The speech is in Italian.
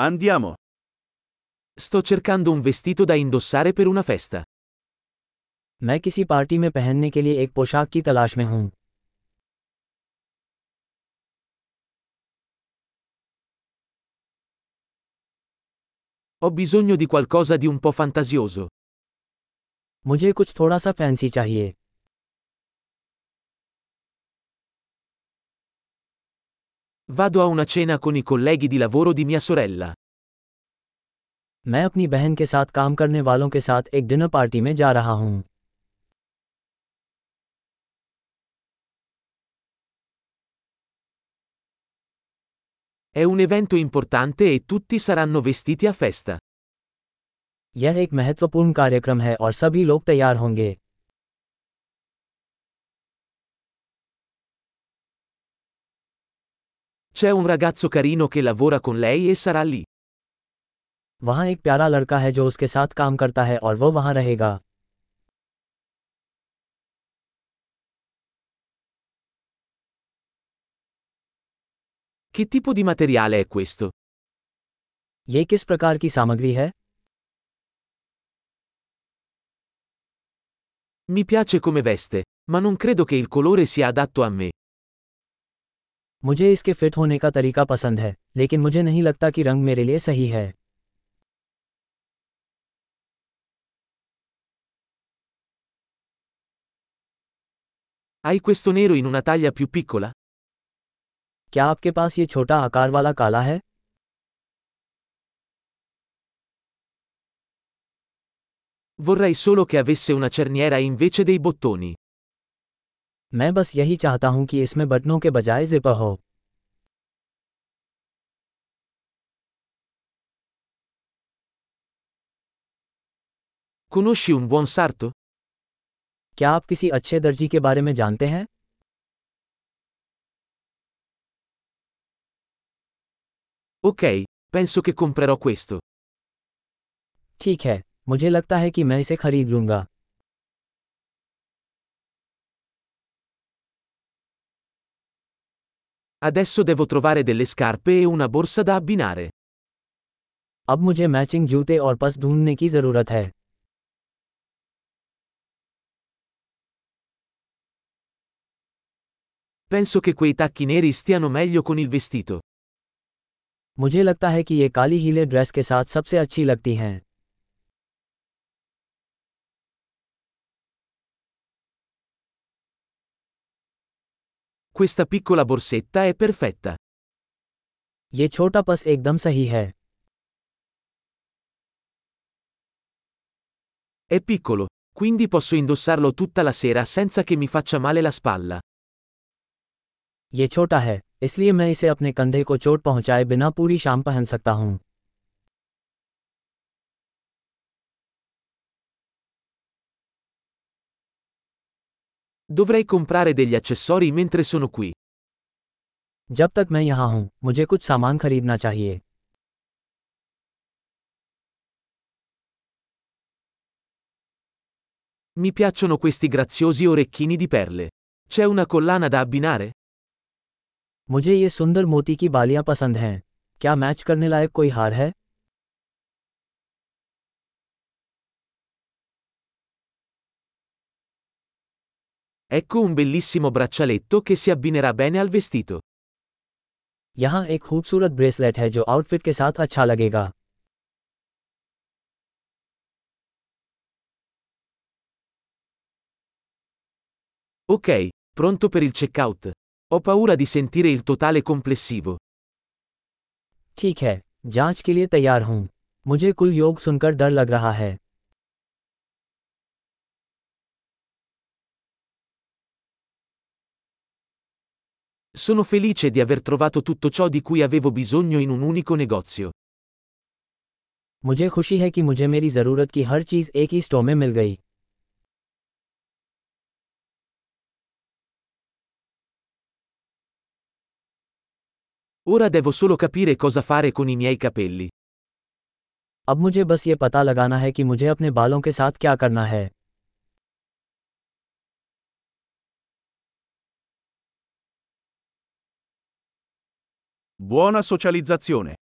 Andiamo. Sto cercando un vestito da indossare per una festa. मैं किसी पार्टी में पहनने के लिए एक पोशाक की तलाश में हूँ Ho bisogno di qualcosa di un po' fantasioso. मुझे कुछ थोड़ा सा फैंसी चाहिए Vado a una cena con i colleghi di lavoro di mia sorella. मैं अपनी बहन के साथ काम करने वालों के साथ एक डिनर पार्टी में जा रहा हूँ È un evento importante e tutti saranno vestiti a festa. यह एक महत्वपूर्ण कार्यक्रम है और सभी लोग तैयार होंगे C'è un ragazzo carino che lavora con lei e sarà lì. वहाँ एक प्यारा लड़का है जो उसके साथ काम करता है और वो वहाँ रहेगा Che tipo di materiale è questo? ये किस प्रकार की सामग्री है Mi piace come veste, ma non credo che il colore sia adatto a me. मुझे इसके फिट होने का तरीका पसंद है लेकिन मुझे नहीं लगता कि रंग मेरे लिए सही है Hai questo nero in una taglia più piccola? क्या आपके पास ये छोटा आकार वाला काला है Vorrei solo che avesse una cerniera invece dei bottoni. मैं बस यही चाहता हूँ कि इसमें बटनों के बजाय जिपर हो Conosci un buon sarto? क्या आप किसी अच्छे दर्जी के बारे में जानते हैं Ok, penso che comprerò questo. ठीक है मुझे लगता है कि मैं इसे खरीद लूँगा Adesso devo trovare delle scarpe e una borsa da abbinare. अब मुझे मैचिंग जूते और पस ढूंढने की ज़रूरत है Penso che quei tacchi neri stiano meglio con il vestito. मुझे लगता है कि ये काली हीले ड्रेस के साथ सबसे अच्छी लगती हैं Questa piccola borsetta è perfetta. ये छोटा पस एकदम सही है È piccolo, quindi posso indossarlo tutta la sera senza che mi faccia male la spalla. ये छोटा है इसलिए मैं इसे अपने कंधे को चोट पहुंचाए बिना पूरी शाम पहन सकता हूं Dovrei comprare degli accessori mentre sono qui. जब तक मैं यहाँ हूँ मुझे कुछ सामान खरीदना चाहिए Mi piacciono questi graziosi orecchini di perle. C'è una collana da abbinare? मुझे ये सुंदर मोती की बालियां पसंद हैं क्या मैच करने लायक कोई हार है Ecco un bellissimo braccialetto che si abbinerà bene al vestito. यहाँ एक खूबसूरत ब्रेसलेट है जो आउटफिट के साथ अच्छा लगेगा Ok, pronto per il checkout. Ho paura di sentire il totale complessivo. ठीक है जांच के लिए तैयार हूँ मुझे कुल योग सुनकर डर लग रहा है Sono felice di aver trovato tutto ciò di cui avevo bisogno in un unico negozio. मुझे खुशी है कि मुझे मेरी ज़रूरत की हर चीज़ एक ही स्टोर में मिल गई Ora devo solo capire cosa fare con i miei capelli. अब मुझे बस ये पता लगाना है कि मुझे अपने बालों के साथ क्या करना है Buona socializzazione.